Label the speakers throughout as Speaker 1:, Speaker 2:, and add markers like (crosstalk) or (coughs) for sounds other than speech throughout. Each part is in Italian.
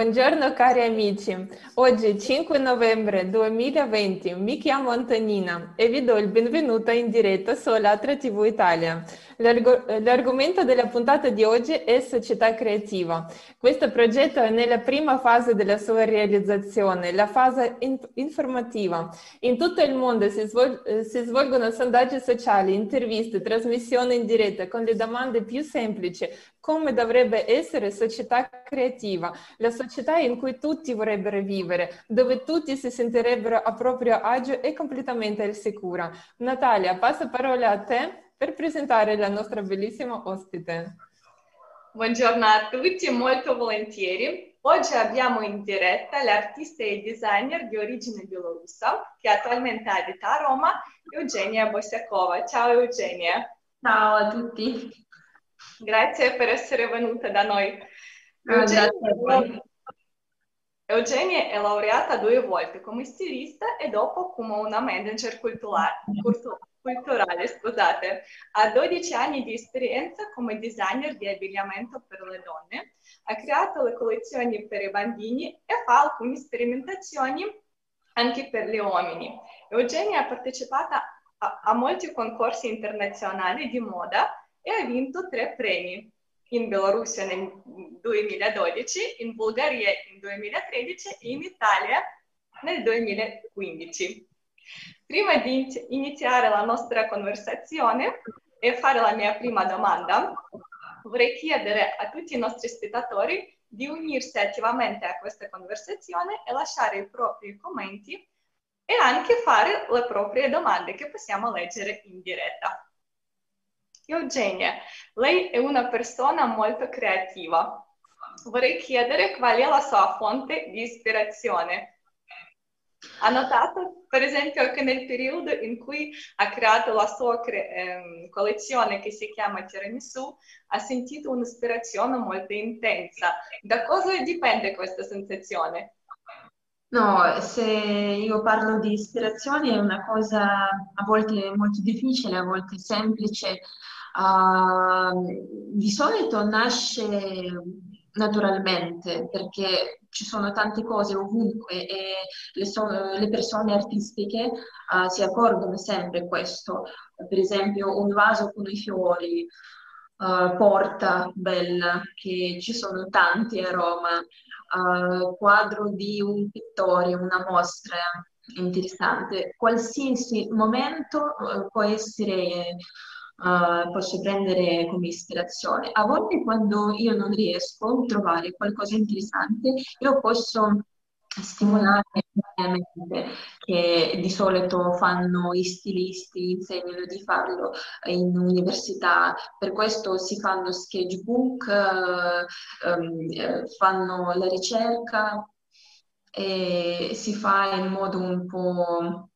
Speaker 1: Buongiorno cari amici, oggi 5 novembre 2020 mi chiamo Antonina e vi do il benvenuto in diretta su Alatra TV Italia. L'arg- l'argomento della puntata di oggi è società creativa. Questo progetto è nella prima fase della sua realizzazione, la fase in- informativa. In tutto il mondo si, svol- si svolgono sondaggi sociali, interviste, trasmissioni in diretta con le domande più semplici come dovrebbe essere società creativa, la società in cui tutti vorrebbero vivere, dove tutti si sentirebbero a proprio agio e completamente al sicuro. Natalia, passo parola a te per presentare la nostra bellissima ospite.
Speaker 2: Buongiorno a tutti, molto volentieri. Oggi abbiamo in diretta l'artista e designer di origine bielorussa che attualmente abita a Roma, Eugenia Bosiakova. Ciao Eugenia.
Speaker 3: Ciao a tutti.
Speaker 2: Grazie per essere venuta da noi. Eugenia, Eugenia è laureata due volte come stilista e dopo come una manager culturale, culturale scusate. Ha 12 anni di esperienza come designer di abbigliamento per le donne, ha creato le collezioni per i bambini e fa alcune sperimentazioni anche per gli uomini. Eugenia ha partecipato a, a molti concorsi internazionali di moda e ha vinto tre premi in Bielorussia nel 2012, in Bulgaria nel 2013 e in Italia nel 2015. Prima di iniziare la nostra conversazione e fare la mia prima domanda, vorrei chiedere a tutti i nostri spettatori di unirsi attivamente a questa conversazione e lasciare i propri commenti e anche fare le proprie domande che possiamo leggere in diretta. Eugenia, lei è una persona molto creativa. Vorrei chiedere qual è la sua fonte di ispirazione. Ha notato, per esempio, che nel periodo in cui ha creato la sua cre- ehm, collezione che si chiama Tiramisu, ha sentito un'ispirazione molto intensa. Da cosa dipende questa sensazione?
Speaker 3: No, se io parlo di ispirazione è una cosa a volte molto difficile, a volte semplice, Uh, di solito nasce naturalmente perché ci sono tante cose ovunque e le, so- le persone artistiche uh, si accorgono sempre questo. Per esempio un vaso con i fiori, uh, porta bella, che ci sono tanti a Roma, quadro di un pittore, una mostra interessante. Qualsiasi momento può essere uh, posso prendere come ispirazione. A volte quando io non riesco a trovare qualcosa di interessante, io posso stimolare la mente che di solito fanno i stilisti, insegnano di farlo in università, per questo si fanno sketchbook, uh, um, fanno la ricerca e si fa in modo un po'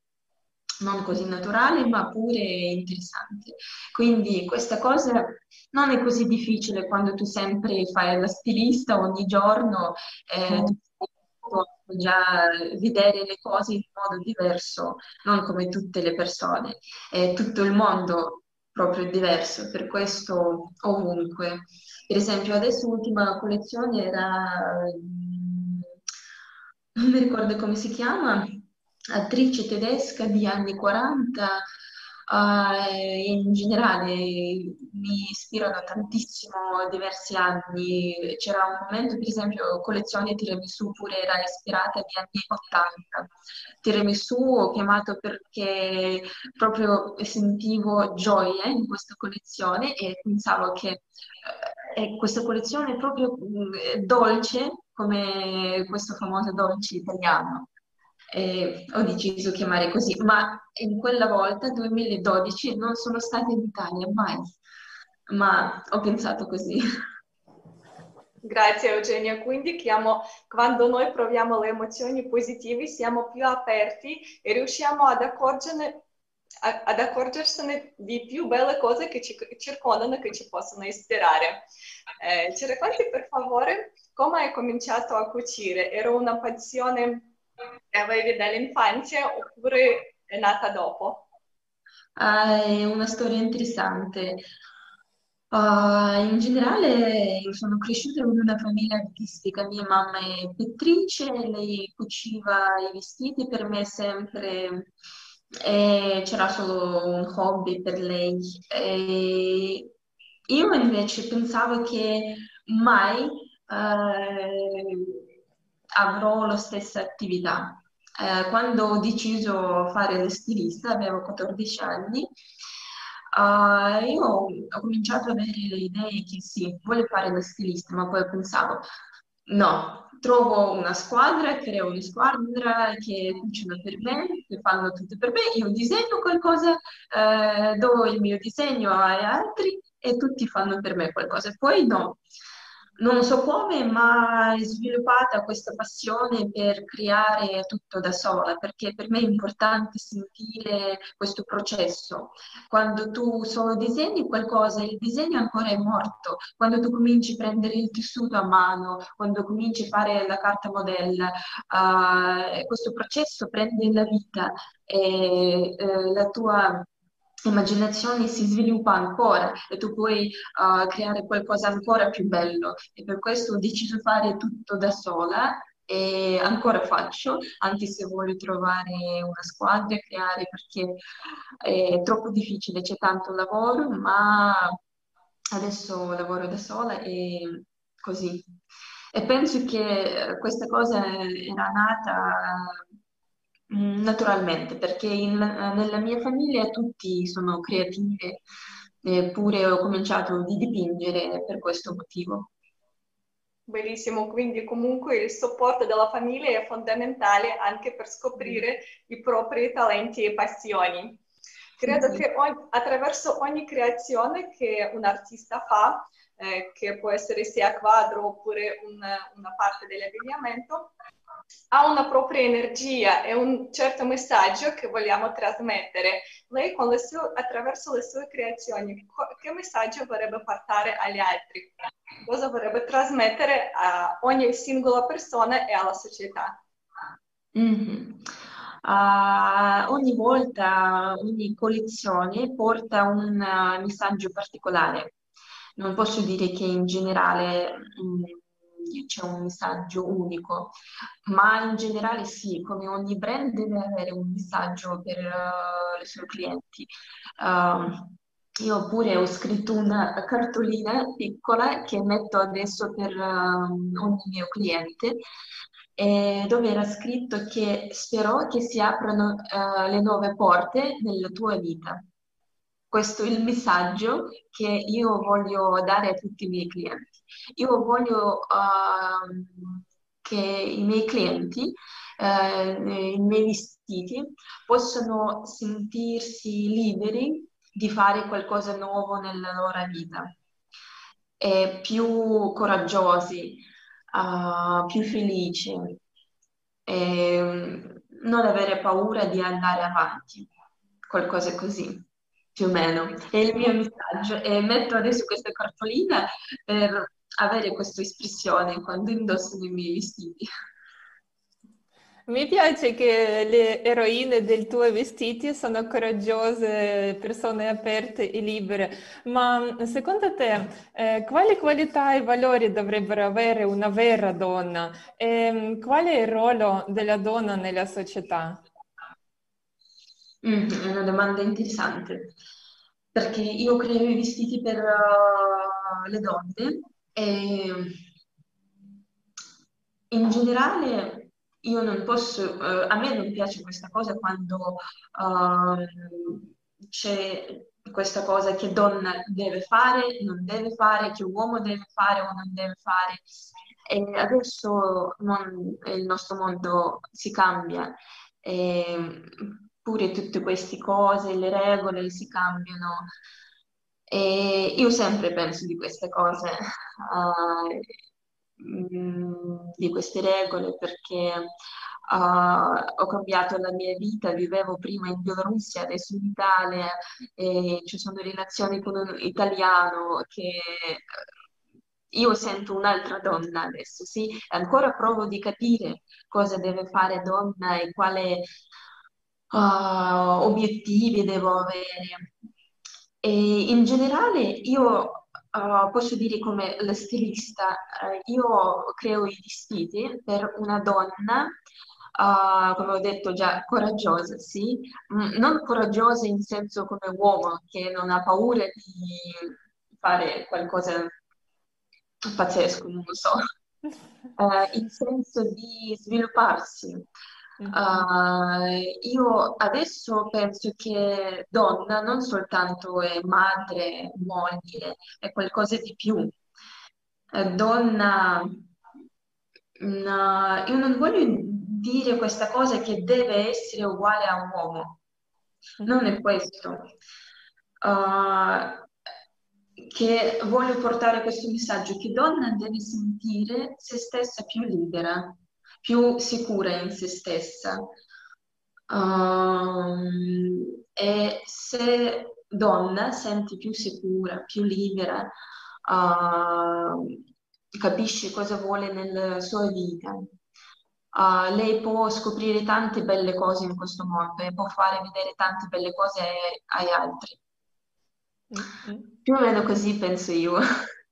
Speaker 3: non così naturale, ma pure interessante. Quindi questa cosa non è così difficile quando tu sempre fai la stilista ogni giorno, eh, mm. tu già vedere le cose in modo diverso, non come tutte le persone. È tutto il mondo proprio diverso, per questo ovunque. Per esempio, adesso l'ultima collezione era, mm, non mi ricordo come si chiama, attrice tedesca di anni 40 uh, eh, in generale mi ispirano tantissimo diversi anni. C'era un momento, per esempio, collezione Tiramisù pure era ispirata agli anni 80. Tiramisù ho chiamato perché proprio sentivo gioia in questa collezione e pensavo che eh, questa collezione è proprio eh, dolce come questo famoso dolce italiano eh, ho deciso di chiamare così, ma in quella volta, 2012, non sono stata in Italia mai, ma ho pensato così.
Speaker 2: Grazie Eugenia, quindi chiamo, quando noi proviamo le emozioni positive siamo più aperti e riusciamo ad ad accorgersene di più belle cose che ci circondano, che ci possono ispirare. Eh, ci racconti per favore come hai cominciato a cucire? Era una passione avevi dall'infanzia oppure è nata dopo?
Speaker 3: Ah, è una storia interessante. Uh, in generale io sono cresciuta in una famiglia artistica, mia mamma è pittrice, lei cuciva i vestiti per me sempre e c'era solo un hobby per lei. E io invece pensavo che mai eh, avrò la stessa attività. Eh, quando ho deciso di fare lo stilista, avevo 14 anni, Uh, io ho cominciato ad avere le idee che sì, voglio fare lo stilista, ma poi pensavo, no, trovo una squadra, creo una squadra che funziona per me, che fanno tutto per me, io disegno qualcosa, eh, do il mio disegno agli altri e tutti fanno per me qualcosa. Poi no, non so come, ma è sviluppata questa passione per creare tutto da sola, perché per me è importante sentire questo processo. Quando tu solo disegni qualcosa, il disegno ancora è morto. Quando tu cominci a prendere il tessuto a mano, quando cominci a fare la carta modella, uh, questo processo prende la vita e uh, la tua immaginazione si sviluppa ancora e tu puoi uh, creare qualcosa ancora più bello e per questo ho deciso di fare tutto da sola e ancora faccio, anche se voglio trovare una squadra e creare perché è troppo difficile, c'è tanto lavoro, ma adesso lavoro da sola e così. E penso che questa cosa era nata naturalmente, perché in- nella mia famiglia tutti sono creativi, eppure ho cominciato a dipingere per questo motivo.
Speaker 2: Benissimo, quindi comunque il supporto della famiglia è fondamentale anche per scoprire i propri talenti e passioni. Credo sì. che ogni, attraverso ogni creazione che un artista fa, eh, che può essere sia quadro oppure una, una parte dell'abbigliamento, ha una propria energia e un certo messaggio che vogliamo trasmettere. Lei le sue, attraverso le sue creazioni, che messaggio vorrebbe portare agli altri? Cosa vorrebbe trasmettere a ogni singola persona e alla società?
Speaker 3: Mm-hmm. Uh, ogni volta, ogni collezione porta un uh, messaggio particolare. Non posso dire che in generale mh, mm, c'è un messaggio unico, ma in generale sì, come ogni brand deve avere un messaggio per uh, i suoi clienti. Uh, io pure ho scritto una cartolina piccola che metto adesso per uh, ogni mio cliente dove era scritto che spero che si aprano uh, le nuove porte nella tua vita. Questo è il messaggio che io voglio dare a tutti i miei clienti. Io voglio uh, che i miei clienti, uh, i miei vestiti, possano sentirsi liberi di fare qualcosa di nuovo nella loro vita, e più coraggiosi, uh, più felici, e non avere paura di andare avanti, qualcosa così più o meno. È il mio messaggio e metto adesso questa cartolina per avere questa espressione quando indosso i miei vestiti.
Speaker 1: Mi piace che le eroine dei tuoi vestiti sono coraggiose, persone aperte e libere, ma secondo te eh, quali qualità e valori dovrebbero avere una vera donna e qual è il ruolo della donna nella società?
Speaker 3: Mm, è una domanda interessante, perché io creo i vestiti per uh, le donne e in generale io non posso, uh, a me non piace questa cosa quando uh, c'è questa cosa che donna deve fare, non deve fare, che uomo deve fare o non deve fare. E adesso non, il nostro mondo si cambia. E pure tutte queste cose, le regole si cambiano. E io sempre penso di queste cose, uh, di queste regole, perché uh, ho cambiato la mia vita, vivevo prima in Bielorussia, adesso in Italia, ci sono relazioni con un italiano che io sento un'altra donna adesso, sì, ancora provo di capire cosa deve fare donna e quale uh, obiettivi devo avere. E in generale io uh, posso dire come la stilista, uh, io creo i vestiti per una donna, uh, come ho detto già, coraggiosa, sì, mm, non coraggiosa in senso come uomo che non ha paura di fare qualcosa pazzesco, non lo so, (laughs) in senso di svilupparsi. Uh, io adesso penso che donna non soltanto è madre, moglie, è qualcosa di più. Uh, donna, uh, io non voglio dire questa cosa che deve essere uguale a un uomo, non è questo. che voglio portare questo messaggio, che donna deve sentire se stessa più libera più sicura in se stessa. Um, e se donna senti più sicura, più libera, uh, capisce cosa vuole nella sua vita. Uh, lei può scoprire tante belle cose in questo mondo e può fare vedere tante belle cose ai, altri. Mm-hmm. Più o meno così penso io. (laughs)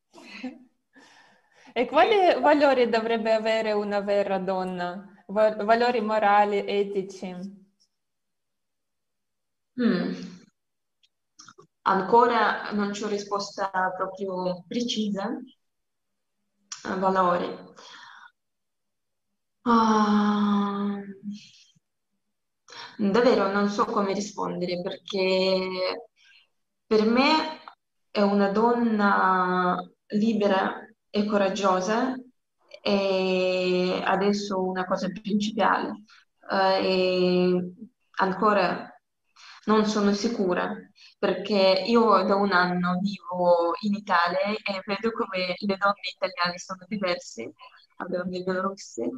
Speaker 1: E quali valori dovrebbe avere una vera donna? valori morali, etici?
Speaker 3: Mm. Ancora non c'è risposta proprio precisa. Valori. Uh, davvero non so come rispondere perché per me è una donna libera e coraggiosa e adesso una cosa principale. Uh, ancora non sono sicura perché io da un anno vivo in Italia e vedo come le donne italiane sono diverse dalle donne bielorusse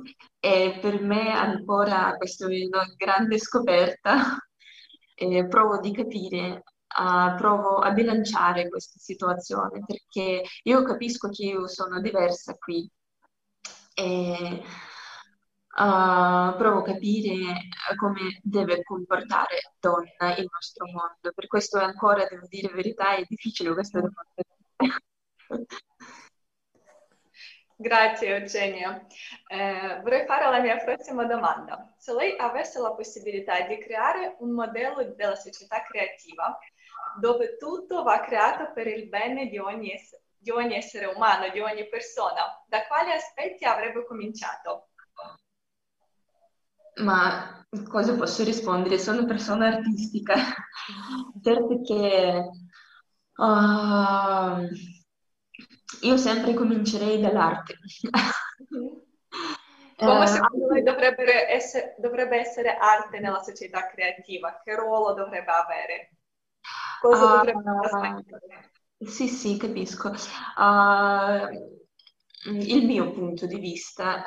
Speaker 3: e per me ancora questa è una grande scoperta (laughs) e provo di capire uh, provo a bilanciare questa situazione perché io capisco che io sono diversa qui e uh, provo a capire come deve comportare donna il nostro mondo. Per questo ancora, devo dire la verità, è difficile questa domanda.
Speaker 2: Grazie Eugenia. Eh, vorrei fare la mia prossima domanda. Se lei avesse la possibilità di creare un modello della società creativa dove tutto va creato per il bene di ogni, ess- di ogni essere umano, di ogni persona, da quali aspetti avrebbe cominciato?
Speaker 3: Ma cosa posso rispondere? Sono persona artistica. (laughs) certo che uh, io sempre comincerei dall'arte. (laughs)
Speaker 2: Come secondo lei dovrebbe essere, dovrebbe essere arte nella società creativa? Che ruolo dovrebbe avere?
Speaker 3: Cosa uh, potrebbe aspettare? Sì, sì, capisco. Uh, il mio punto di vista,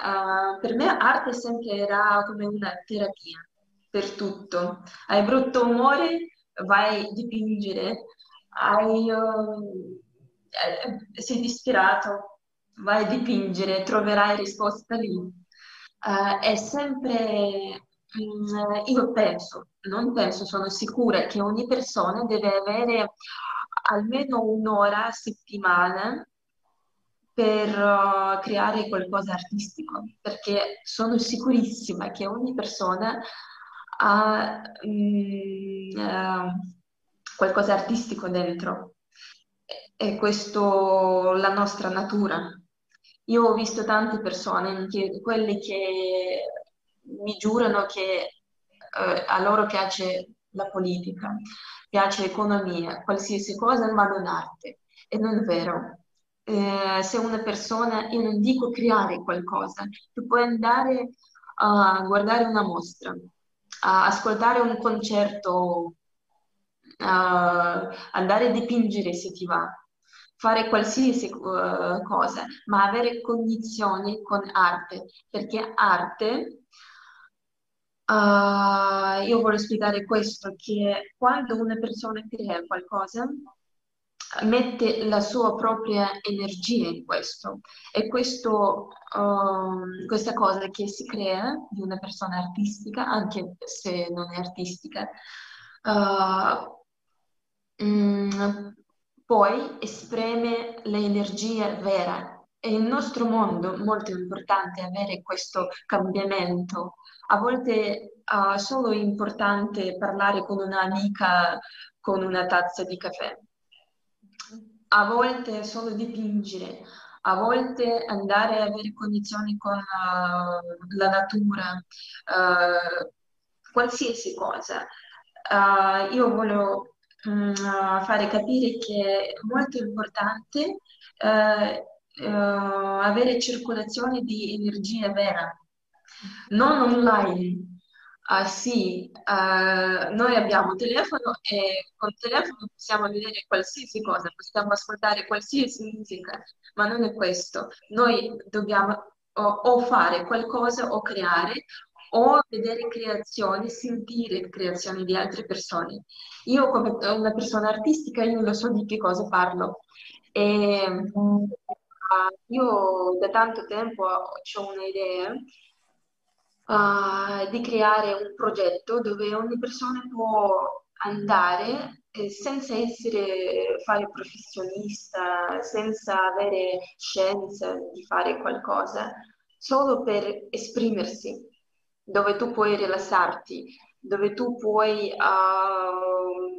Speaker 3: uh, per me arte sempre era come una terapia per tutto. Hai brutto umore, vai a dipingere, hai, uh, sei disperato, vai a dipingere, troverai risposta lì. Uh, è sempre io penso, non penso, sono sicura che ogni persona deve avere almeno un'ora a settimana per uh, creare qualcosa artistico, perché sono sicurissima che ogni persona ha mm, uh, qualcosa artistico dentro. E questo la nostra natura. Io ho visto tante persone, che, quelle che mi giurano che eh, a loro piace la politica, piace l'economia, qualsiasi cosa, ma non arte. E non è vero. Eh, se una persona, io non dico creare qualcosa, tu puoi andare a guardare una mostra, a ascoltare un concerto, andare a dipingere se ti va, fare qualsiasi uh, cosa, ma avere cognizione con arte, perché arte Uh, io voglio spiegare questo, che quando una persona crea qualcosa, mette la sua propria energia in questo e questo, uh, questa cosa che si crea di una persona artistica, anche se non è artistica, uh, mm, poi esprime l'energia vera. E nel nostro mondo molto importante avere questo cambiamento. A volte uh, solo è importante parlare con un'amica con una tazza di caffè. A volte solo dipingere, a volte andare a avere condizioni con uh, la natura, uh, qualsiasi cosa. Uh, io voglio um, fare capire che è molto importante avere circolazione di energia vera, non online. Uh, sì, uh, noi abbiamo telefono e con il telefono possiamo vedere qualsiasi cosa, possiamo ascoltare qualsiasi musica, ma non è questo. Noi dobbiamo o, o fare qualcosa o creare o vedere creazioni, sentire creazioni di altre persone. Io come una persona artistica, io lo so di che cosa parlo. E, uh, io da tanto tempo ho un'idea uh, di creare un progetto dove ogni persona può andare eh, senza essere fare professionista, senza avere scienza di fare qualcosa, solo per esprimersi, dove tu puoi rilassarti, dove tu puoi uh,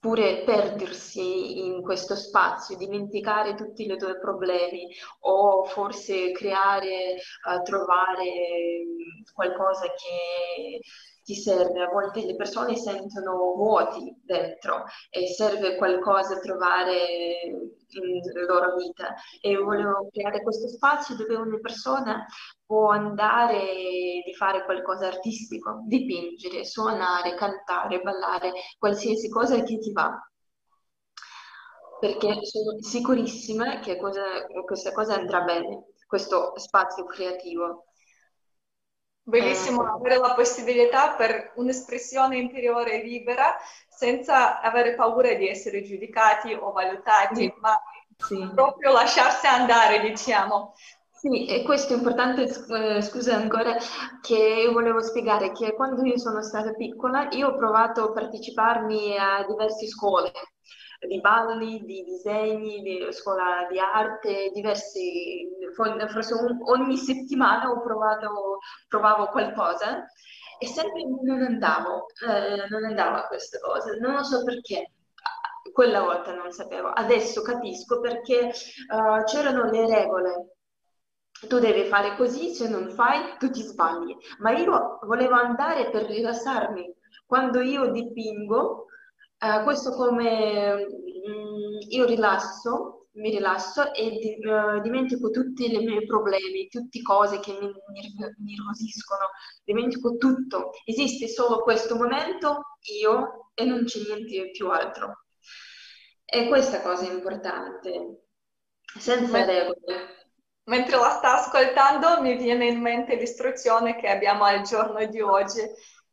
Speaker 3: pure perdersi in questo spazio, dimenticare tutti i tuoi problemi o forse creare, uh, trovare qualcosa che ti serve. A volte le persone sentono vuoti dentro e serve qualcosa trovare in loro vita e volevo creare questo spazio dove una persona può andare di fare qualcosa artistico, dipingere, suonare, cantare, ballare, qualsiasi cosa che ti va. Perché sono sicurissima che cosa, questa cosa andrà bene, questo spazio creativo.
Speaker 2: Bellissimo eh. avere la possibilità per un'espressione interiore libera senza avere paura di essere giudicati o valutati, sì. ma sì. proprio lasciarsi andare, diciamo.
Speaker 3: Sì, e questo è importante, eh, scusa ancora, che volevo spiegare che quando io sono stata piccola io ho provato a parteciparmi a diverse scuole di balli, di disegni, di scuola di arte, diversi, forse ogni settimana ho provato, provavo qualcosa e sempre non andavo, eh, non andavo a queste cose, non lo so perché. Quella volta non sapevo, adesso capisco perché uh, c'erano le regole tu devi fare così, se non fai tu ti sbagli. Ma io volevo andare per rilassarmi. Quando io dipingo, eh, questo come mm, io rilasso, mi rilasso e di, uh, dimentico tutti i miei problemi, tutte cose che mi, mi nervosiscono, dimentico tutto. Esiste solo questo momento, io, e non c'è niente più altro. E questa cosa è importante, senza regole.
Speaker 2: Mentre la sta ascoltando mi viene in mente l'istruzione che abbiamo al giorno di oggi,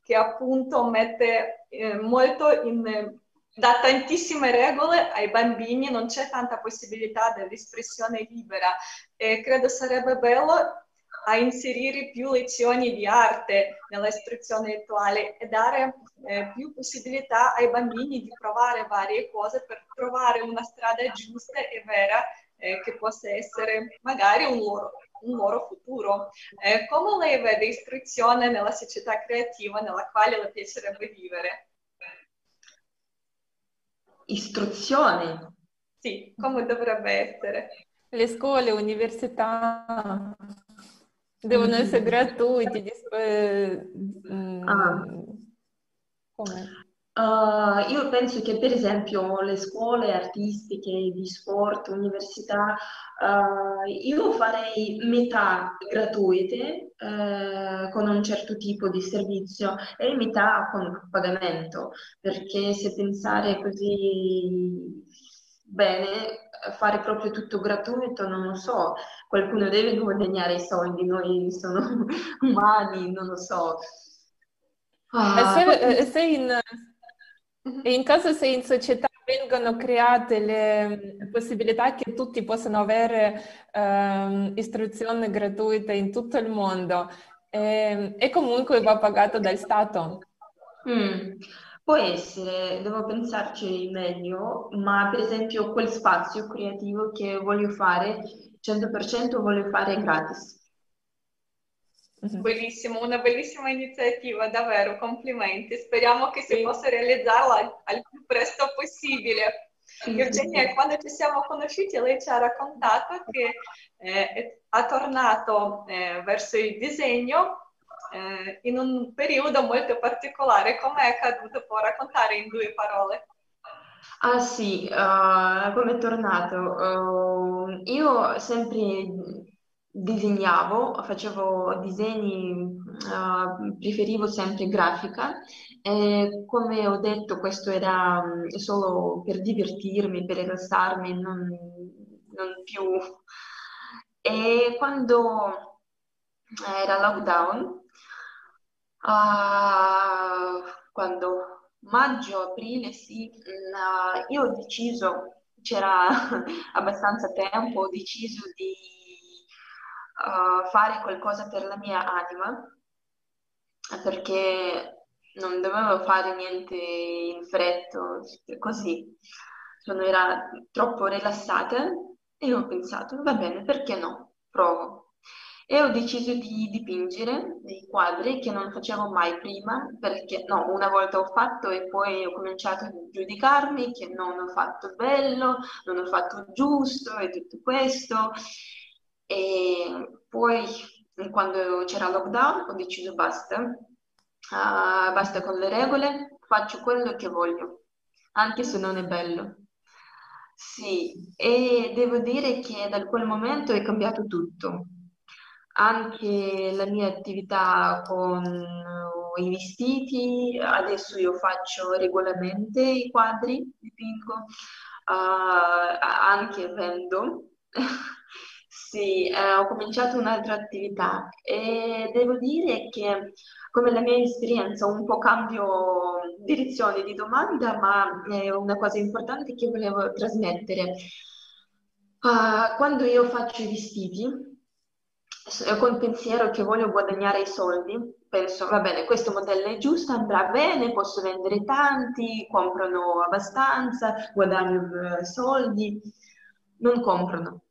Speaker 2: che appunto mette eh, molto in, da tantissime regole ai bambini, non c'è tanta possibilità dell'espressione libera e credo sarebbe bello a inserire più lezioni di arte nell'istruzione attuale e dare eh, più possibilità ai bambini di provare varie cose per trovare una strada giusta e vera eh, che possa essere magari un loro, un loro futuro. Eh, come lei vede istruzione nella società creativa nella quale le piacerebbe vivere?
Speaker 3: Istruzione?
Speaker 2: Sì, come dovrebbe essere?
Speaker 1: Le scuole, università devono essere gratuiti. Disp- mm, ah.
Speaker 3: Come? Uh, io penso che per esempio le scuole artistiche di sport, università, uh, io farei metà gratuite uh, con un certo tipo di servizio e metà con pagamento, perché se pensare così bene, fare proprio tutto gratuito, non lo so, qualcuno deve guadagnare i soldi, noi siamo (laughs) umani, non lo so.
Speaker 1: Ah, se, se in e in caso se in società vengono create le possibilità che tutti possano avere um, istruzione gratuita in tutto il mondo e, ehm, e comunque va pagato dal Stato.
Speaker 3: Mm. Può essere, devo pensarci meglio, ma per esempio quel spazio creativo che voglio fare, 100% voglio fare gratis.
Speaker 2: Mhm. Bellissimo, una bellissima iniziativa, davvero, complimenti. Speriamo che si sì. possa realizzarla al più presto possibile. Eugenia, quando ci siamo conosciuti, lei ci ha raccontato che eh, ha tornato eh, verso il disegno eh, in un periodo molto particolare. Come è accaduto? Può raccontare in due parole?
Speaker 3: Ah sì, uh, come è tornato? Uh, io sempre disegnavo, facevo disegni, uh, preferivo sempre grafica e come ho detto questo era um, solo per divertirmi, per rilassarmi, non, non più. E quando era lockdown, uh, quando maggio, aprile, sì, uh, io ho deciso, c'era (laughs) abbastanza tempo, ho deciso di uh, fare qualcosa per la mia anima, perché non dovevo fare niente in fretta, così. Sono era troppo rilassata e ho pensato, va bene, perché no? Provo. E ho deciso di dipingere dei quadri che non facevo mai prima, perché no, una volta ho fatto e poi ho cominciato a giudicarmi che non ho fatto bello, non ho fatto giusto e tutto questo. E poi quando c'era lockdown ho deciso basta, uh, basta con le regole, faccio quello che voglio, anche se non è bello. Sì, e devo dire che da quel momento è cambiato tutto. Anche la mia attività con i vestiti, adesso io faccio regolarmente i quadri, dipingo, uh, anche vendo. (laughs) Sì, eh, ho cominciato un'altra attività e devo dire che come la mia esperienza un po' cambio direzione di domanda, ma è una cosa importante che volevo trasmettere. Uh, quando io faccio i vestiti, con il pensiero che voglio guadagnare i soldi, penso, va bene, questo modello è giusto, andrà bene, posso vendere tanti, comprano abbastanza, guadagno eh, soldi, non comprano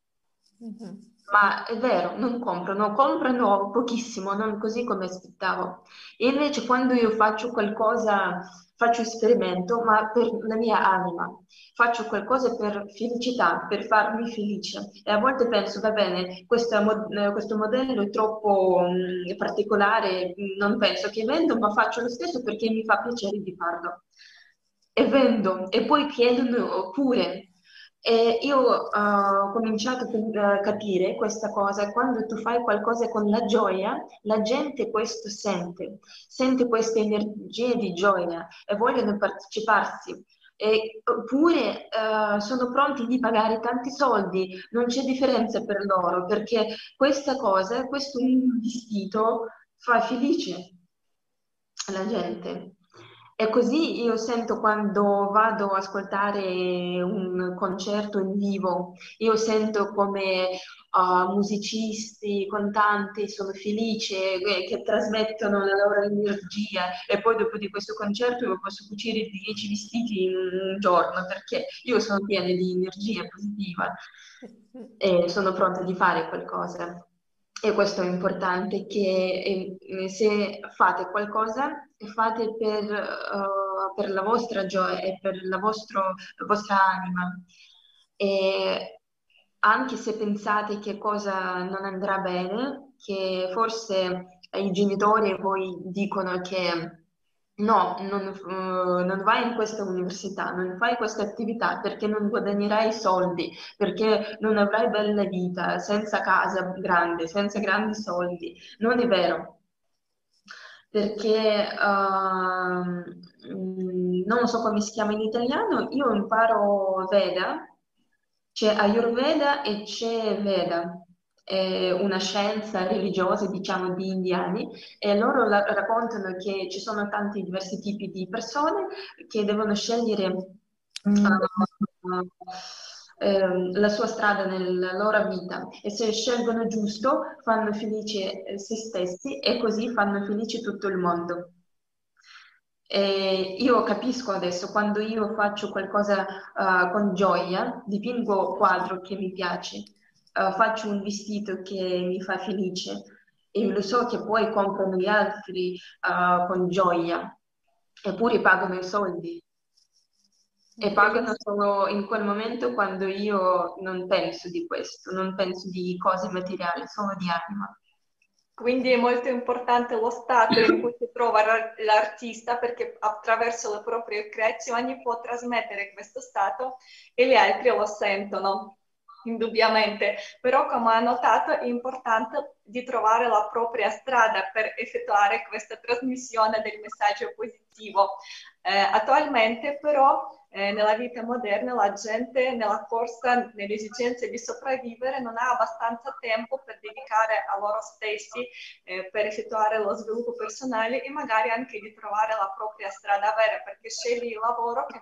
Speaker 3: Mm-hmm. Ma è vero, non comprano, comprano pochissimo, non così come aspettavo. E invece quando io faccio qualcosa, faccio esperimento, ma per la mia anima, faccio qualcosa per felicità, per farmi felice. E a volte penso, va bene, questa, questo modello è troppo mh, mm, particolare, non penso che vendo, ma faccio lo stesso perché mi fa piacere di farlo. E vendo, e poi chiedono pure e io uh, ho cominciato a capire questa cosa, quando tu fai qualcosa con la gioia, la gente questo sente, sente queste energie di gioia e vogliono parteciparsi. Eppure uh, sono pronti di pagare tanti soldi, non c'è differenza per loro, perché questa cosa, questo vestito fa felice la gente. E così io sento quando vado a ascoltare un concerto in vivo, io sento come uh, musicisti, cantanti sono felici, eh, che trasmettono la loro energia e poi dopo di questo concerto io posso cucire 10 vestiti in un giorno perché io sono piena di energia positiva e sono pronta di fare qualcosa. E questo è importante, che eh, se fate qualcosa, fate per, uh, per la vostra gioia e per la, vostro, la vostra anima. E anche se pensate che cosa non andrà bene, che forse i genitori poi dicono che no, non, uh, non, vai in questa università, non fai questa attività perché non guadagnerai soldi, perché non avrai bella vita, senza casa grande, senza grandi soldi. Non è vero. Perché uh, non so come si chiama in italiano, io imparo Veda, c'è Ayurveda e c'è Veda. Eh, una scienza religiosa, diciamo, di indiani, e loro la- raccontano che ci sono tanti diversi tipi di persone che devono scegliere uh, uh, la sua strada nella loro vita e se scelgono giusto fanno felice se stessi e così fanno felice tutto il mondo. E io capisco adesso quando io faccio qualcosa uh, con gioia, dipingo un quadro che mi piace, uh, faccio un vestito che mi fa felice e lo so che poi comprano gli altri uh, con gioia, eppure pagano i soldi. E pagano solo in quel momento quando io non penso di questo, non penso di cose materiali, solo di anima.
Speaker 2: Quindi è molto importante lo stato in cui si trova l'artista perché attraverso le proprie creazioni può trasmettere questo stato e gli altri lo sentono, indubbiamente. Però come ha notato è importante di trovare la propria strada per effettuare questa trasmissione del messaggio positivo. Eh, attualmente però eh, nella vita moderna la gente nella corsa, nelle esigenze di sopravvivere, non ha abbastanza tempo per dedicare a loro stessi, eh, per effettuare lo sviluppo personale e magari anche di trovare la propria strada vera, perché scegli il lavoro che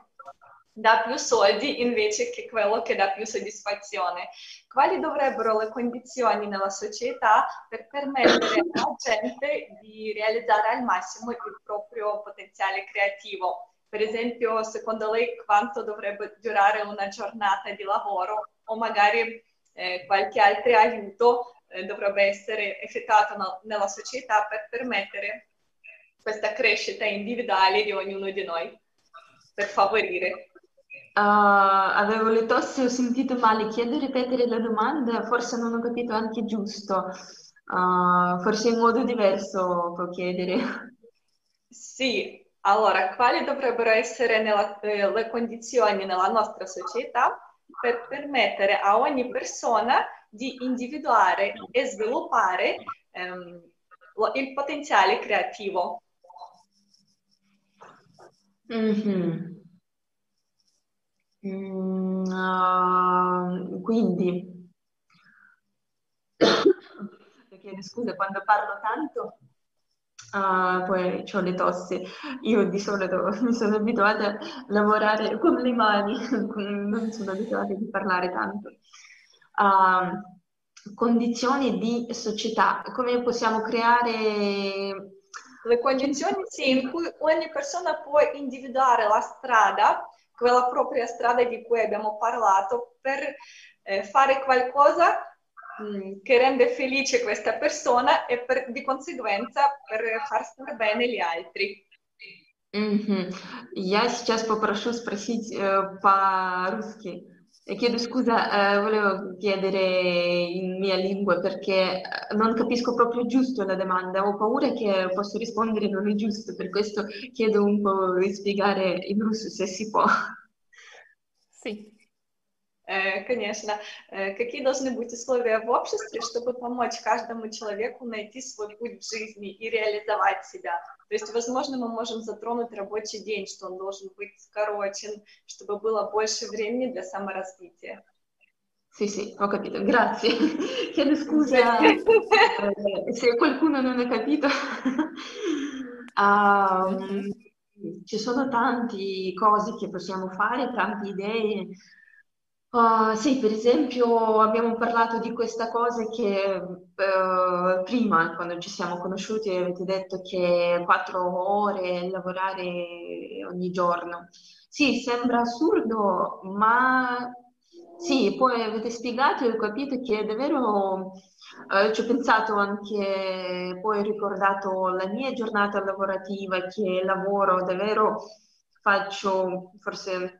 Speaker 2: dà più soldi invece che quello che dà più soddisfazione. Quali dovrebbero le condizioni nella società per permettere alla gente di realizzare al massimo il proprio potenziale creativo? Per esempio, secondo lei quanto dovrebbe durare una giornata di lavoro o magari eh, qualche altro aiuto eh, dovrebbe essere effettuato no, nella società per permettere questa crescita individuale di ognuno di noi, per favorire.
Speaker 3: Uh, avevo le tosse, ho sentito male. Chiedo di ripetere la domanda, forse non ho capito anche giusto. Uh, forse in modo diverso può chiedere.
Speaker 2: Sì, allora, quali dovrebbero essere nella, eh, le condizioni nella nostra società per permettere a ogni persona di individuare e sviluppare ehm, il potenziale creativo?
Speaker 3: Mm-hmm. Mm, uh, quindi, (coughs) chiedo scusa quando parlo tanto Uh, poi ho le tosse. Io di solito (laughs) mi sono abituata a lavorare con le mani, (laughs) non sono abituata a parlare tanto. Uh, condizioni di società, come possiamo creare...
Speaker 2: Le condizioni sì, in cui ogni persona può individuare la strada, quella propria strada di cui abbiamo parlato, per eh, fare qualcosa Mm, che rende felice questa persona e per, di conseguenza per far stare bene gli altri.
Speaker 3: Mm-hmm. Я сейчас pопрошу спросить э, по-русски. Chiedo scusa, eh, volevo chiedere in mia lingua perché non capisco proprio giusto la domanda, ho paura che posso rispondere non è giusto, per questo chiedo un po' di spiegare in russo se si può.
Speaker 1: Sì.
Speaker 2: Э, конечно. Э, какие должны быть условия в обществе, чтобы помочь каждому человеку найти свой путь в жизни и реализовать себя? То есть, возможно, мы можем затронуть рабочий день, что он должен быть скорочен, чтобы было больше времени для саморазвития.
Speaker 3: Sì, sì, ho capito, grazie. Chiedo scusa se qualcuno non ha capito. um, ci sono tante cose che possiamo fare, tante idee. Uh, sì, per esempio abbiamo parlato di questa cosa che uh, prima, quando ci siamo conosciuti, avete detto che quattro ore lavorare ogni giorno. Sì, sembra assurdo, ma sì, poi avete spiegato e ho capito che davvero uh, ci ho pensato anche, poi ho ricordato la mia giornata lavorativa, che lavoro davvero, faccio forse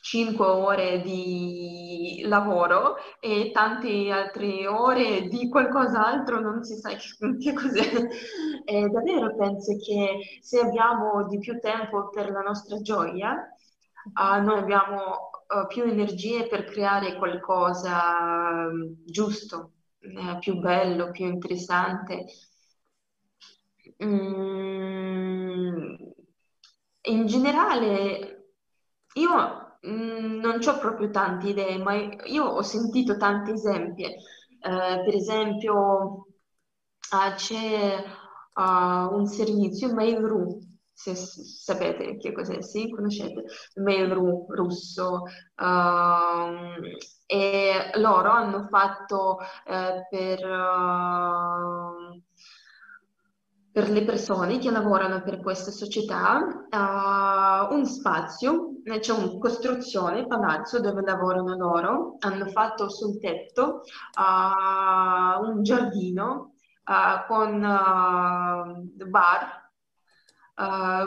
Speaker 3: 5 ore di lavoro e tante altre ore di qualcos'altro, non si sa (laughs) che, cos'è. E davvero penso che se abbiamo di più tempo per la nostra gioia, uh, noi abbiamo uh, più energie per creare qualcosa um, giusto, uh, più bello, più interessante. Mm, in generale, io Mm, non ho proprio tante idee, ma io ho sentito tanti esempi. Eh, per esempio, uh, c'è uh, un servizio Mail.ru, se sapete che cos'è, sì, conoscete Mail.ru russo. Uh, e loro hanno fatto eh, per per le persone che lavorano per questa società uh, un spazio, eh, c'è una costruzione, palazzo dove lavorano loro, hanno fatto sul tetto uh, un giardino uh, con bar,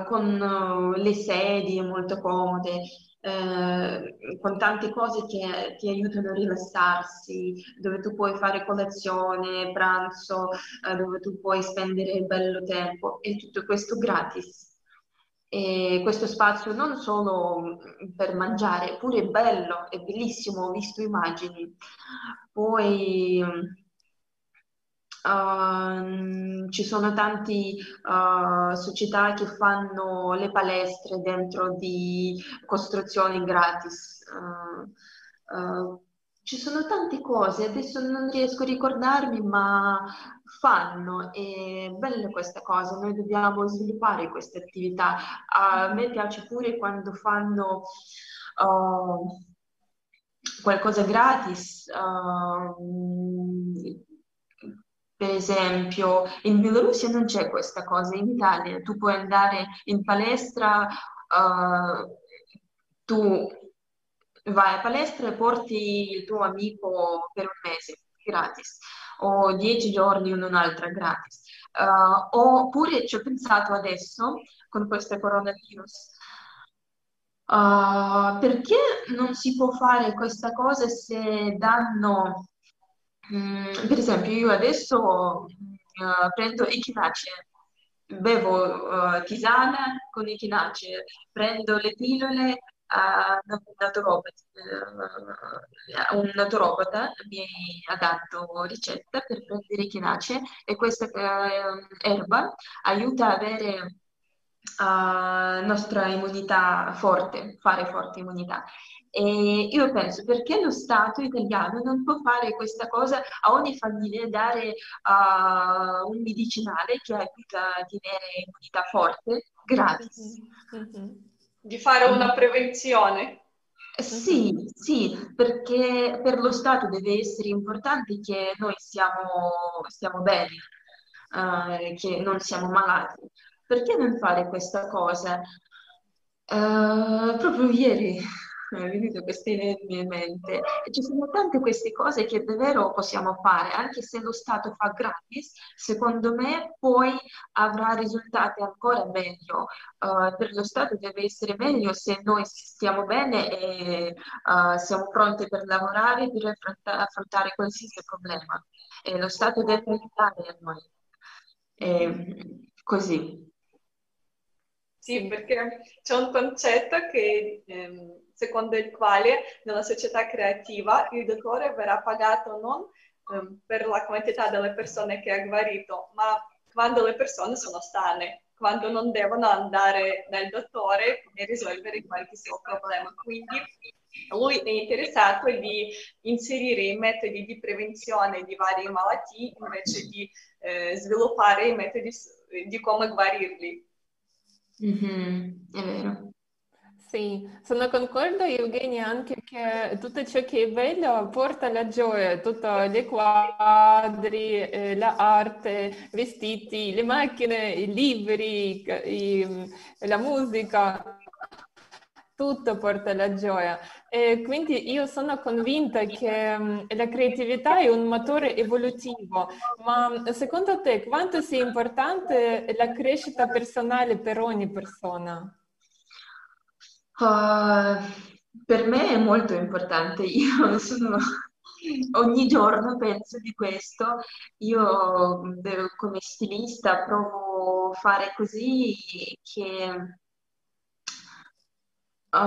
Speaker 3: con le sedie molto comode, eh, con tante cose che ti aiutano a rilassarsi, dove tu puoi fare colazione, pranzo, eh, dove tu puoi spendere bello tempo e tutto questo gratis. E questo spazio non solo per mangiare, pure bello, è bellissimo, ho visto immagini. Poi Uh, ci sono tante uh, società che fanno le palestre dentro di costruzioni gratis. Uh, ci sono tante cose, adesso non riesco a ricordarmi, ma fanno, è bella questa cosa, noi dobbiamo sviluppare queste attività. A me piace pure quando fanno qualcosa gratis. Per esempio, in Bielorussia non c'è questa cosa, in Italia tu puoi andare in palestra, uh, tu vai a palestra e porti il tuo amico per un mese gratis o dieci giorni in un'altra gratis. Uh, oppure ci ho pensato adesso con questo coronavirus. Uh, perché non si può fare questa cosa se danno Mm, per esempio, io adesso uh, prendo echinace, bevo uh, tisana con echinace, prendo le pillole a un naturopata, un naturopata mi ha dato ricetta per prendere echinace e questa erba aiuta a avere uh, nostra immunità forte, fare forte immunità. E io penso perché lo Stato italiano non può fare questa cosa a ogni famiglia, dare uh, un medicinale che aiuta a tenere immunità forte gratis.
Speaker 2: Mm-hmm. Di fare una prevenzione.
Speaker 3: Sì, sì, perché per lo Stato deve essere importante che noi siamo, stiamo bene, uh, che non siamo malati. Perché non fare questa cosa? Uh, proprio ieri mi è venuto questa idea in mente. Ci sono tante queste cose che davvero possiamo fare, anche se lo Stato fa gratis, secondo me poi avrà risultati ancora meglio. Uh, per lo Stato deve essere meglio se noi stiamo bene e uh, siamo pronti per lavorare, per affrontare, affrontare qualsiasi problema. E lo Stato deve aiutare a noi. E, così.
Speaker 2: Sì, perché c'è un concetto che ehm, secondo il quale nella società creativa il dottore verrà pagato non um, per la quantità delle persone che ha guarito, ma quando le persone sono sane, quando non devono andare dal dottore e risolvere qualche suo problema. Quindi lui è interessato di inserire i metodi di prevenzione di varie malattie invece di eh, sviluppare i metodi di come guarirli.
Speaker 3: Mm-hmm, è vero.
Speaker 1: Sì, sono concordo Eugenia anche che tutto ciò che è bello porta la gioia, tutti i quadri, eh, l'arte, vestiti, le macchine, i libri, i, la musica, tutto porta la gioia. E quindi io sono convinta che um, la creatività è un motore evolutivo, ma secondo te quanto sia importante la crescita personale per ogni persona?
Speaker 3: Uh, per me è molto importante, (laughs) io sono, ogni giorno penso di questo, io come stilista provo a fare così che uh,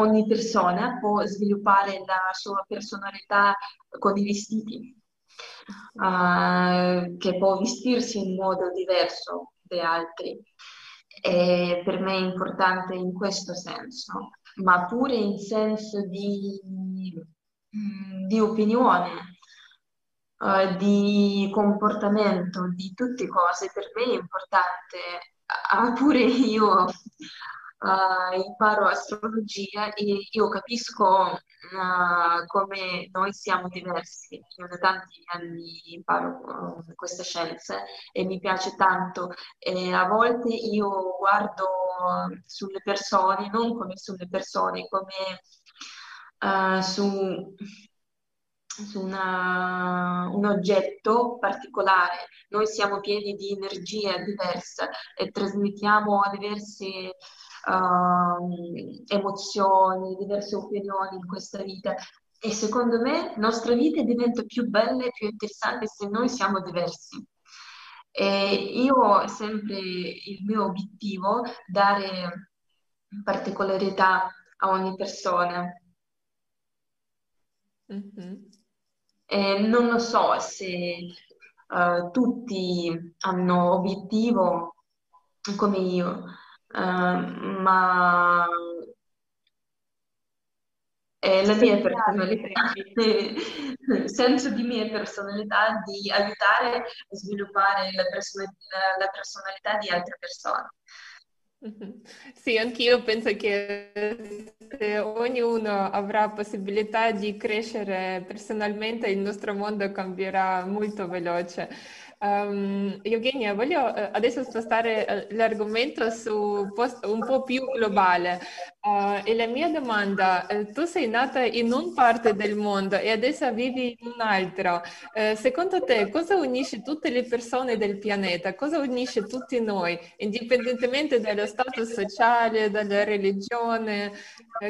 Speaker 3: ogni persona può sviluppare la sua personalità con i vestiti, uh, che può vestirsi in modo diverso da altri e per me è importante in questo senso, ma pure in senso di, mm, di opinione, uh, di comportamento, di tutte cose. Per me è importante, uh, pure io uh, imparo astrologia e io capisco uh, come noi siamo diversi. Io da tanti anni imparo uh, queste scienze e mi piace tanto. E a volte io guardo sulle persone, non come sulle persone, come su su una, un oggetto particolare. Noi siamo pieni di energia diversa e trasmettiamo diverse uh, emozioni, diverse opinioni in questa vita. E secondo me la nostra vita diventa più bella e più interessante se noi siamo diversi. E io ho sempre il mio obiettivo dare particolarità a ogni persona. Mm-hmm. E non lo so se uh, tutti hanno obiettivo come io, ma è la mia personalità, il (laughs) senso di mia personalità di aiutare a sviluppare la, person- la personalità di altre persone. (laughs)
Speaker 1: Sì, anch'io penso che se ognuno avrà possibilità di crescere personalmente, il nostro mondo cambierà molto veloce. Um, Eugenia, voglio uh, adesso spostare uh, l'argomento su post- un po' più globale. Uh, e la mia domanda, tu sei nata in un parte del mondo e adesso vivi in un altro. secondo te cosa unisce tutte le persone del pianeta? Cosa unisce tutti noi, indipendentemente dallo status sociale, dalla religione?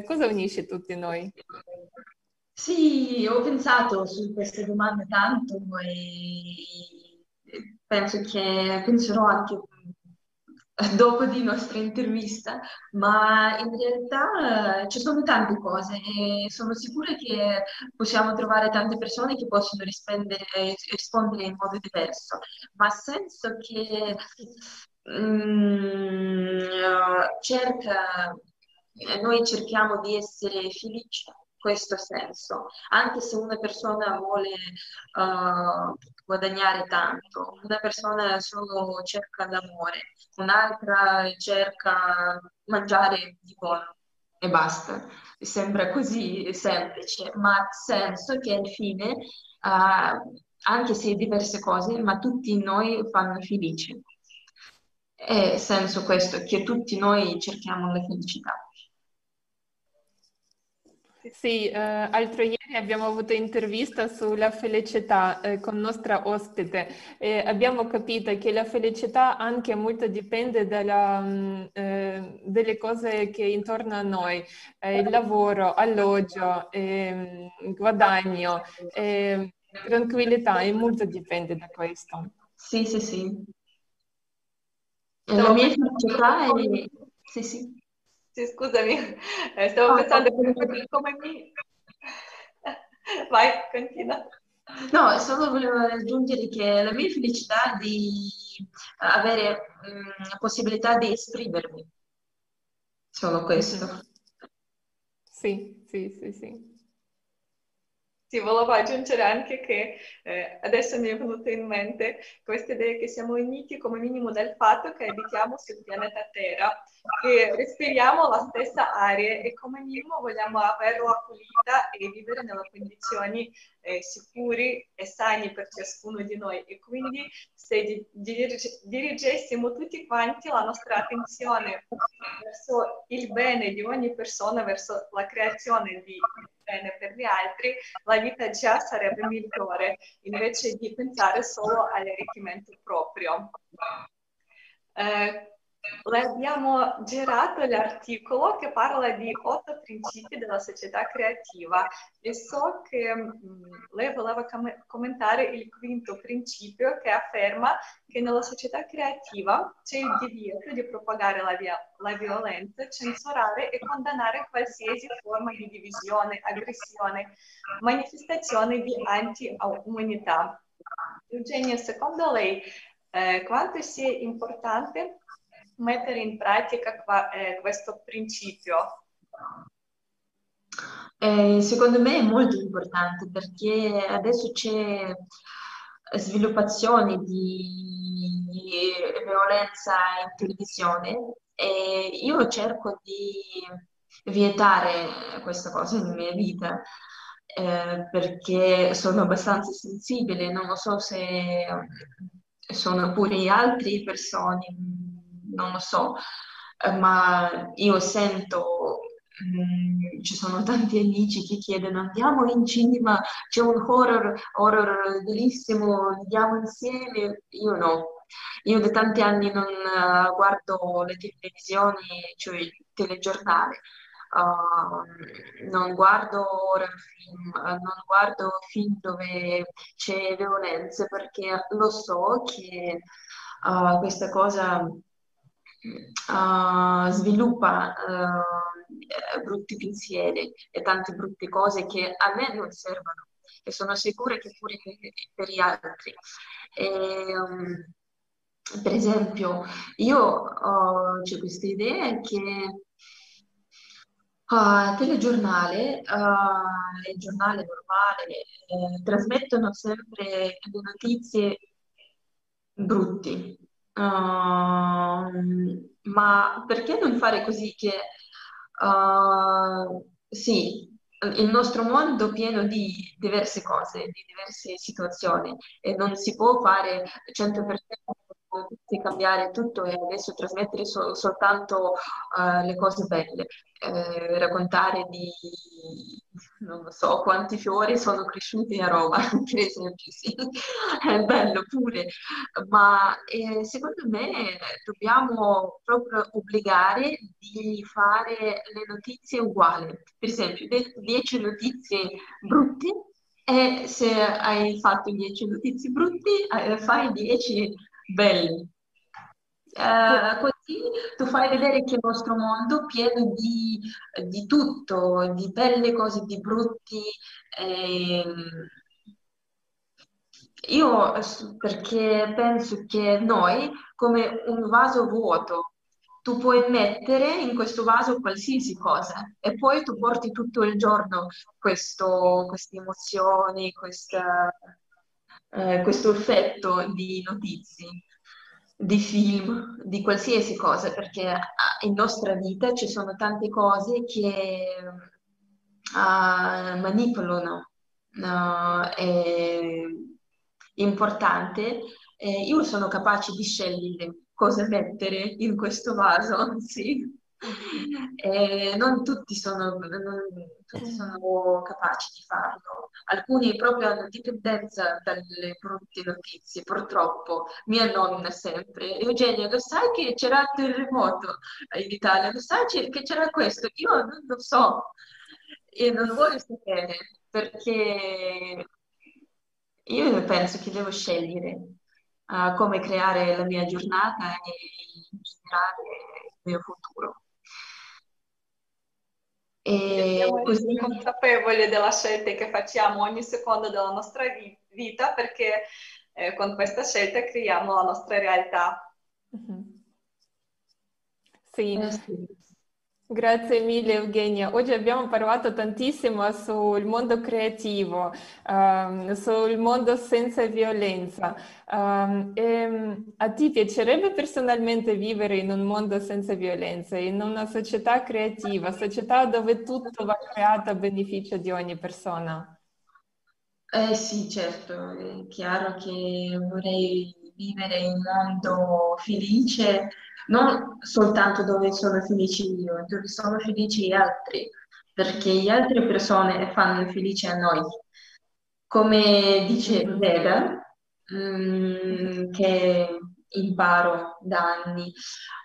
Speaker 1: cosa unisce tutti noi?
Speaker 3: Sì, ho pensato su queste domande tanto e penso che penserò anche dopo di nostra intervista, ma in realtà eh, ci sono tante cose e sono sicura che possiamo trovare tante persone che possono rispondere, rispondere in modo diverso, ma senso che mm, cerca, noi cerchiamo di essere felici questo senso, anche se una persona vuole uh, guadagnare tanto, una persona solo cerca l'amore, un'altra cerca mangiare di buono e basta. Sembra così semplice, ma senso che alla fine, uh, anche se diverse cose, ma tutti noi fanno felici. È senso questo, che tutti noi cerchiamo la felicità.
Speaker 1: Sì, eh, altro ieri abbiamo avuto intervista sulla felicità eh, con nostra ospite e abbiamo capito che la felicità anche molto dipende dalla, mm, eh, dalle cose che intorno a noi, eh, il lavoro, alloggio, ehm, guadagno, ehm, tranquillità, e molto dipende da questo.
Speaker 3: Sì, sì, sì. La mia felicità è... Sì, sì.
Speaker 2: Sì, scusami, eh, stavo oh, pensando come, come mi... (laughs) Vai, continua.
Speaker 3: No, solo volevo aggiungere che la mia felicità di avere la mm, possibilità di esprimermi. Solo questo.
Speaker 1: Sì, sì, sì, sì.
Speaker 2: Sì, volevo aggiungere anche che eh, adesso mi è venuta in mente questa idea che siamo uniti come minimo del fatto che abitiamo sul pianeta Terra, che respiriamo la stessa aria e come minimo vogliamo averla pulita e vivere nelle condizioni eh, sicuri e sani per ciascuno di noi. E quindi se di, dirige, dirigessimo tutti quanti la nostra attenzione verso il bene di ogni persona, verso la creazione di bene per gli altri, la vita già sarebbe migliore invece di pensare solo all'arricchimento proprio. Eh, le abbiamo girato l'articolo che parla di otto principi della società creativa e so che mh, mm, lei voleva com- commentare il quinto principio che afferma che nella società creativa c'è il divieto di propagare la, via- la violenza, censurare e condannare qualsiasi forma di divisione, aggressione, manifestazione di anti-umanità. Eugenia, secondo lei eh, quanto sia importante mettere in pratica qua, eh, questo principio?
Speaker 3: Eh, secondo me è molto importante perché adesso c'è sviluppazione di violenza in televisione e io cerco di vietare questa cosa nella mia vita eh, perché sono abbastanza sensibile, non so se sono pure altre persone, non lo so, eh, ma io sento Mm, ci sono (laughs) tanti amici che chiedono andiamo in cinema, c'è un horror, horror bellissimo, andiamo insieme. Io no, io da tanti anni non uh, guardo le televisioni, cioè il telegiornale. Uh, non guardo horror film, uh, non guardo film dove c'è violenza perché lo so che questa cosa sviluppa eh, brutti pensieri e tante brutte cose che a me non servono e sono sicura che pure per gli altri. E, um, per esempio, io ho questa idea che uh, telegiornale, uh, il giornale normale, eh, trasmettono sempre le notizie brutte. Uh, ma perché non fare così che Uh, sì, il nostro mondo è pieno di diverse cose, di diverse situazioni e non si può fare 100% cambiare tutto e adesso trasmettere so- soltanto uh, le cose belle, eh, raccontare di non so quanti fiori sono cresciuti a Roma, (laughs) per esempio, sì, è bello pure, ma eh, secondo me dobbiamo proprio obbligare di fare le notizie uguali. Per esempio, 10 notizie brutte e se hai fatto 10 notizie brutte, eh, fai 10 belli. Uh, così tu fai vedere che il nostro mondo è pieno di, di tutto, di belle cose, di brutti. Ehm... Io perché penso che noi, come un vaso vuoto, tu puoi mettere in questo vaso qualsiasi cosa e poi tu porti tutto il giorno questo, queste emozioni, questa, eh, questo effetto di notizie di film, di qualsiasi cosa, perché ah, in nostra vita ci sono tante cose che uh, manipolano. Uh, è importante. Eh, io sono capace di scegliere cosa mettere in questo vaso, (laughs) sì. (laughs) E non tutti sono, non tutti sono capaci di farlo. Alcuni proprio hanno dipendenza dalle brutte notizie, purtroppo. Mia nonna sempre, Eugenio, lo sai che c'era il terremoto in Italia? Lo sai che c'era questo? Io non lo so e non voglio sapere perché io penso che devo scegliere uh, come creare la mia giornata e in generale il mio futuro.
Speaker 2: E Siamo così consapevoli della scelta che facciamo ogni secondo della nostra vita perché eh, con questa scelta creiamo la nostra realtà. Mm-hmm.
Speaker 1: Sì. Eh, sì. Grazie mille Eugenia. Oggi abbiamo parlato tantissimo sul mondo creativo, um, sul mondo senza violenza. Um, e, a ti piacerebbe personalmente vivere in un mondo senza violenza, in una società creativa, società dove tutto va creato a beneficio di ogni persona?
Speaker 3: Eh sì, certo, è chiaro che vorrei vivere in un mondo felice non soltanto dove sono felice io, dove sono felici gli altri, perché le altre persone fanno felice a noi. Come dice. Veda, mm, che imparo da anni,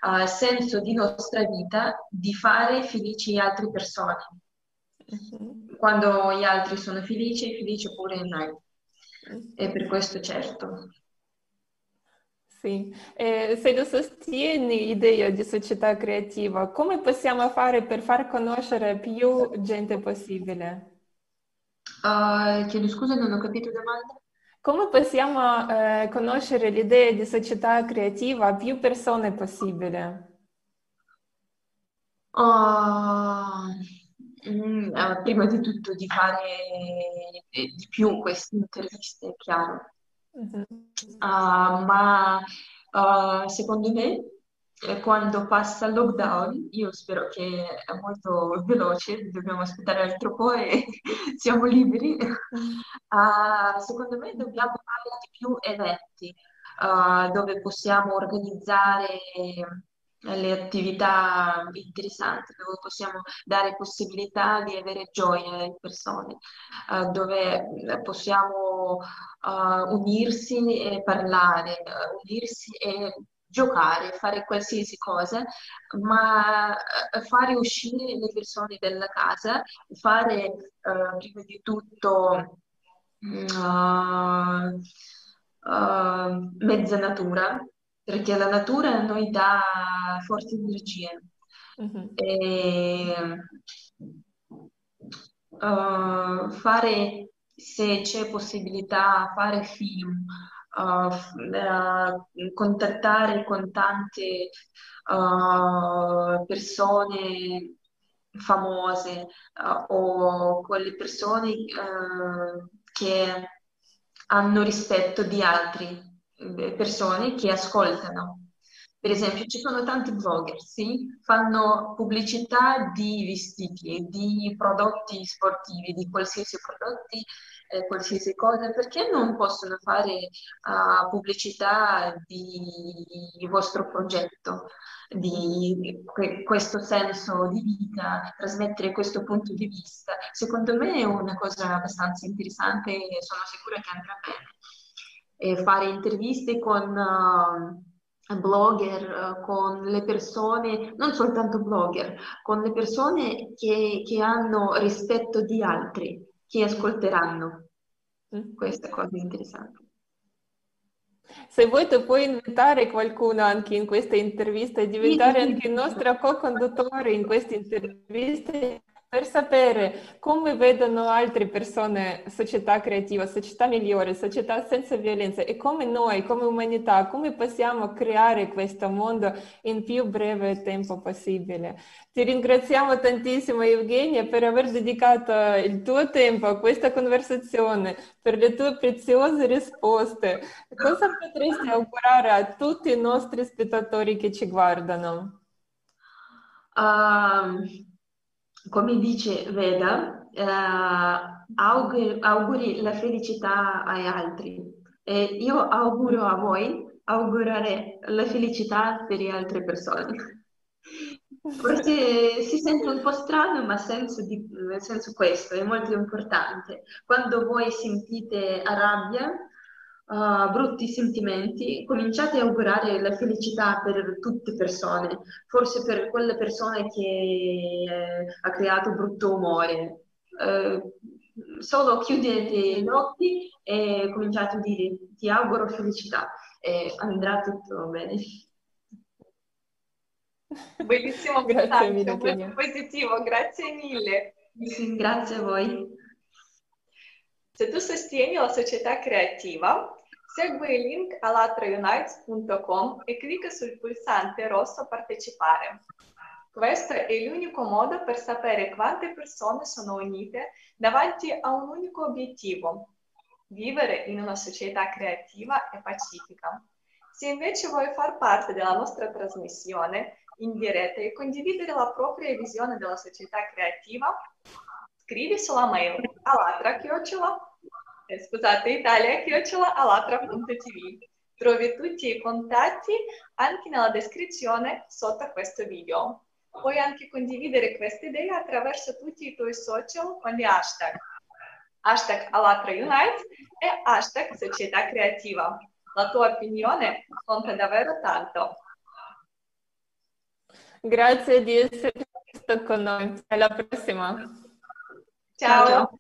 Speaker 3: ha uh, senso di nostra vita di fare felici le altre persone. Mm-hmm. Quando gli altri sono felici, felice pure noi. E per questo certo.
Speaker 1: Sì, eh, se lo sostieni l'idea di società creativa, come possiamo fare per far conoscere più gente possibile?
Speaker 3: Uh, chiedo scusa, non ho capito la domanda.
Speaker 1: Come possiamo eh, conoscere l'idea di società creativa a più persone possibile?
Speaker 3: Uh, prima di tutto di fare di più queste interviste, chiaro. Uh, ma uh, secondo me quando passa il lockdown, io spero che è molto veloce, dobbiamo aspettare altro po' e (laughs) siamo liberi, uh, secondo me dobbiamo fare di più eventi uh, dove possiamo organizzare le attività interessanti, dove possiamo dare possibilità di avere gioia alle persone, uh, dove possiamo uh, unirsi e parlare, uh, unirsi e giocare, fare qualsiasi cosa, ma fare uscire le persone dalla casa, fare prima di tutto mezza natura, perché la natura a noi dà forti energie. Mm-hmm. E, uh, fare, se c'è possibilità, fare film, uh, uh, contattare con tante persone famose o quelle persone che hanno rispetto di altri persone che ascoltano. Per esempio, ci sono tanti blogger, sì? fanno pubblicità di vestiti, di prodotti sportivi, di qualsiasi prodotti, eh, qualsiasi cosa, perché non possono fare uh, pubblicità di vostro progetto, di que- questo senso di vita, trasmettere questo punto di vista? Secondo me è una cosa abbastanza interessante e sono sicura che andrà bene fare interviste con uh, blogger, con le persone, non soltanto blogger, con le persone che, che hanno rispetto di altri, che ascolteranno. Mm. Questa cosa è interessante.
Speaker 1: Se vuoi tu puoi invitare qualcuno anche in queste interviste e diventare anche il nostro co-conduttore in queste interviste per sapere come vedono altre persone società creativa, società migliore, società senza violenza e come noi, come umanità, come possiamo creare questo mondo in più breve tempo possibile. Ti ringraziamo tantissimo Evgenia per aver dedicato il tuo tempo a questa conversazione, per le tue preziose risposte. Cosa potresti augurare a tutti i nostri spettatori che ci guardano?
Speaker 3: Um come dice Veda, eh, auguri, auguri, la felicità agli altri. E io auguro a voi augurare la felicità per le altre persone. Forse si sente un po' strano, ma senso di, nel senso questo è molto importante. Quando voi sentite rabbia, uh, brutti sentimenti, cominciate a augurare la felicità per tutte le persone, forse per quelle persone che eh, ha creato brutto umore. Uh, solo chiudete gli occhi e cominciate a dire ti auguro felicità e andrà tutto bene.
Speaker 2: Bellissimo (laughs) grazie mille, positivo, grazie mille.
Speaker 3: Sì, grazie a voi.
Speaker 2: Se tu sostieni la società creativa, segui il link alatraunites.com e clicca sul pulsante rosso Partecipare. Questo è l'unico modo per sapere quante persone sono unite davanti a un unico obiettivo, vivere in una società creativa e pacifica. Se invece vuoi far parte della nostra trasmissione in diretta e condividere la propria visione della società creativa, scrivi sulla mail alatra.com eh, scusate, italia.alatra.tv. Trovi tutti i contatti anche nella descrizione sotto questo video. Puoi anche condividere queste idee attraverso tutti i tuoi social con gli hashtag hashtag Alatra Unite e hashtag Società Creativa. La tua opinione conta davvero tanto.
Speaker 1: Grazie di essere stato con noi. Alla prossima.
Speaker 2: Ciao. Ciao.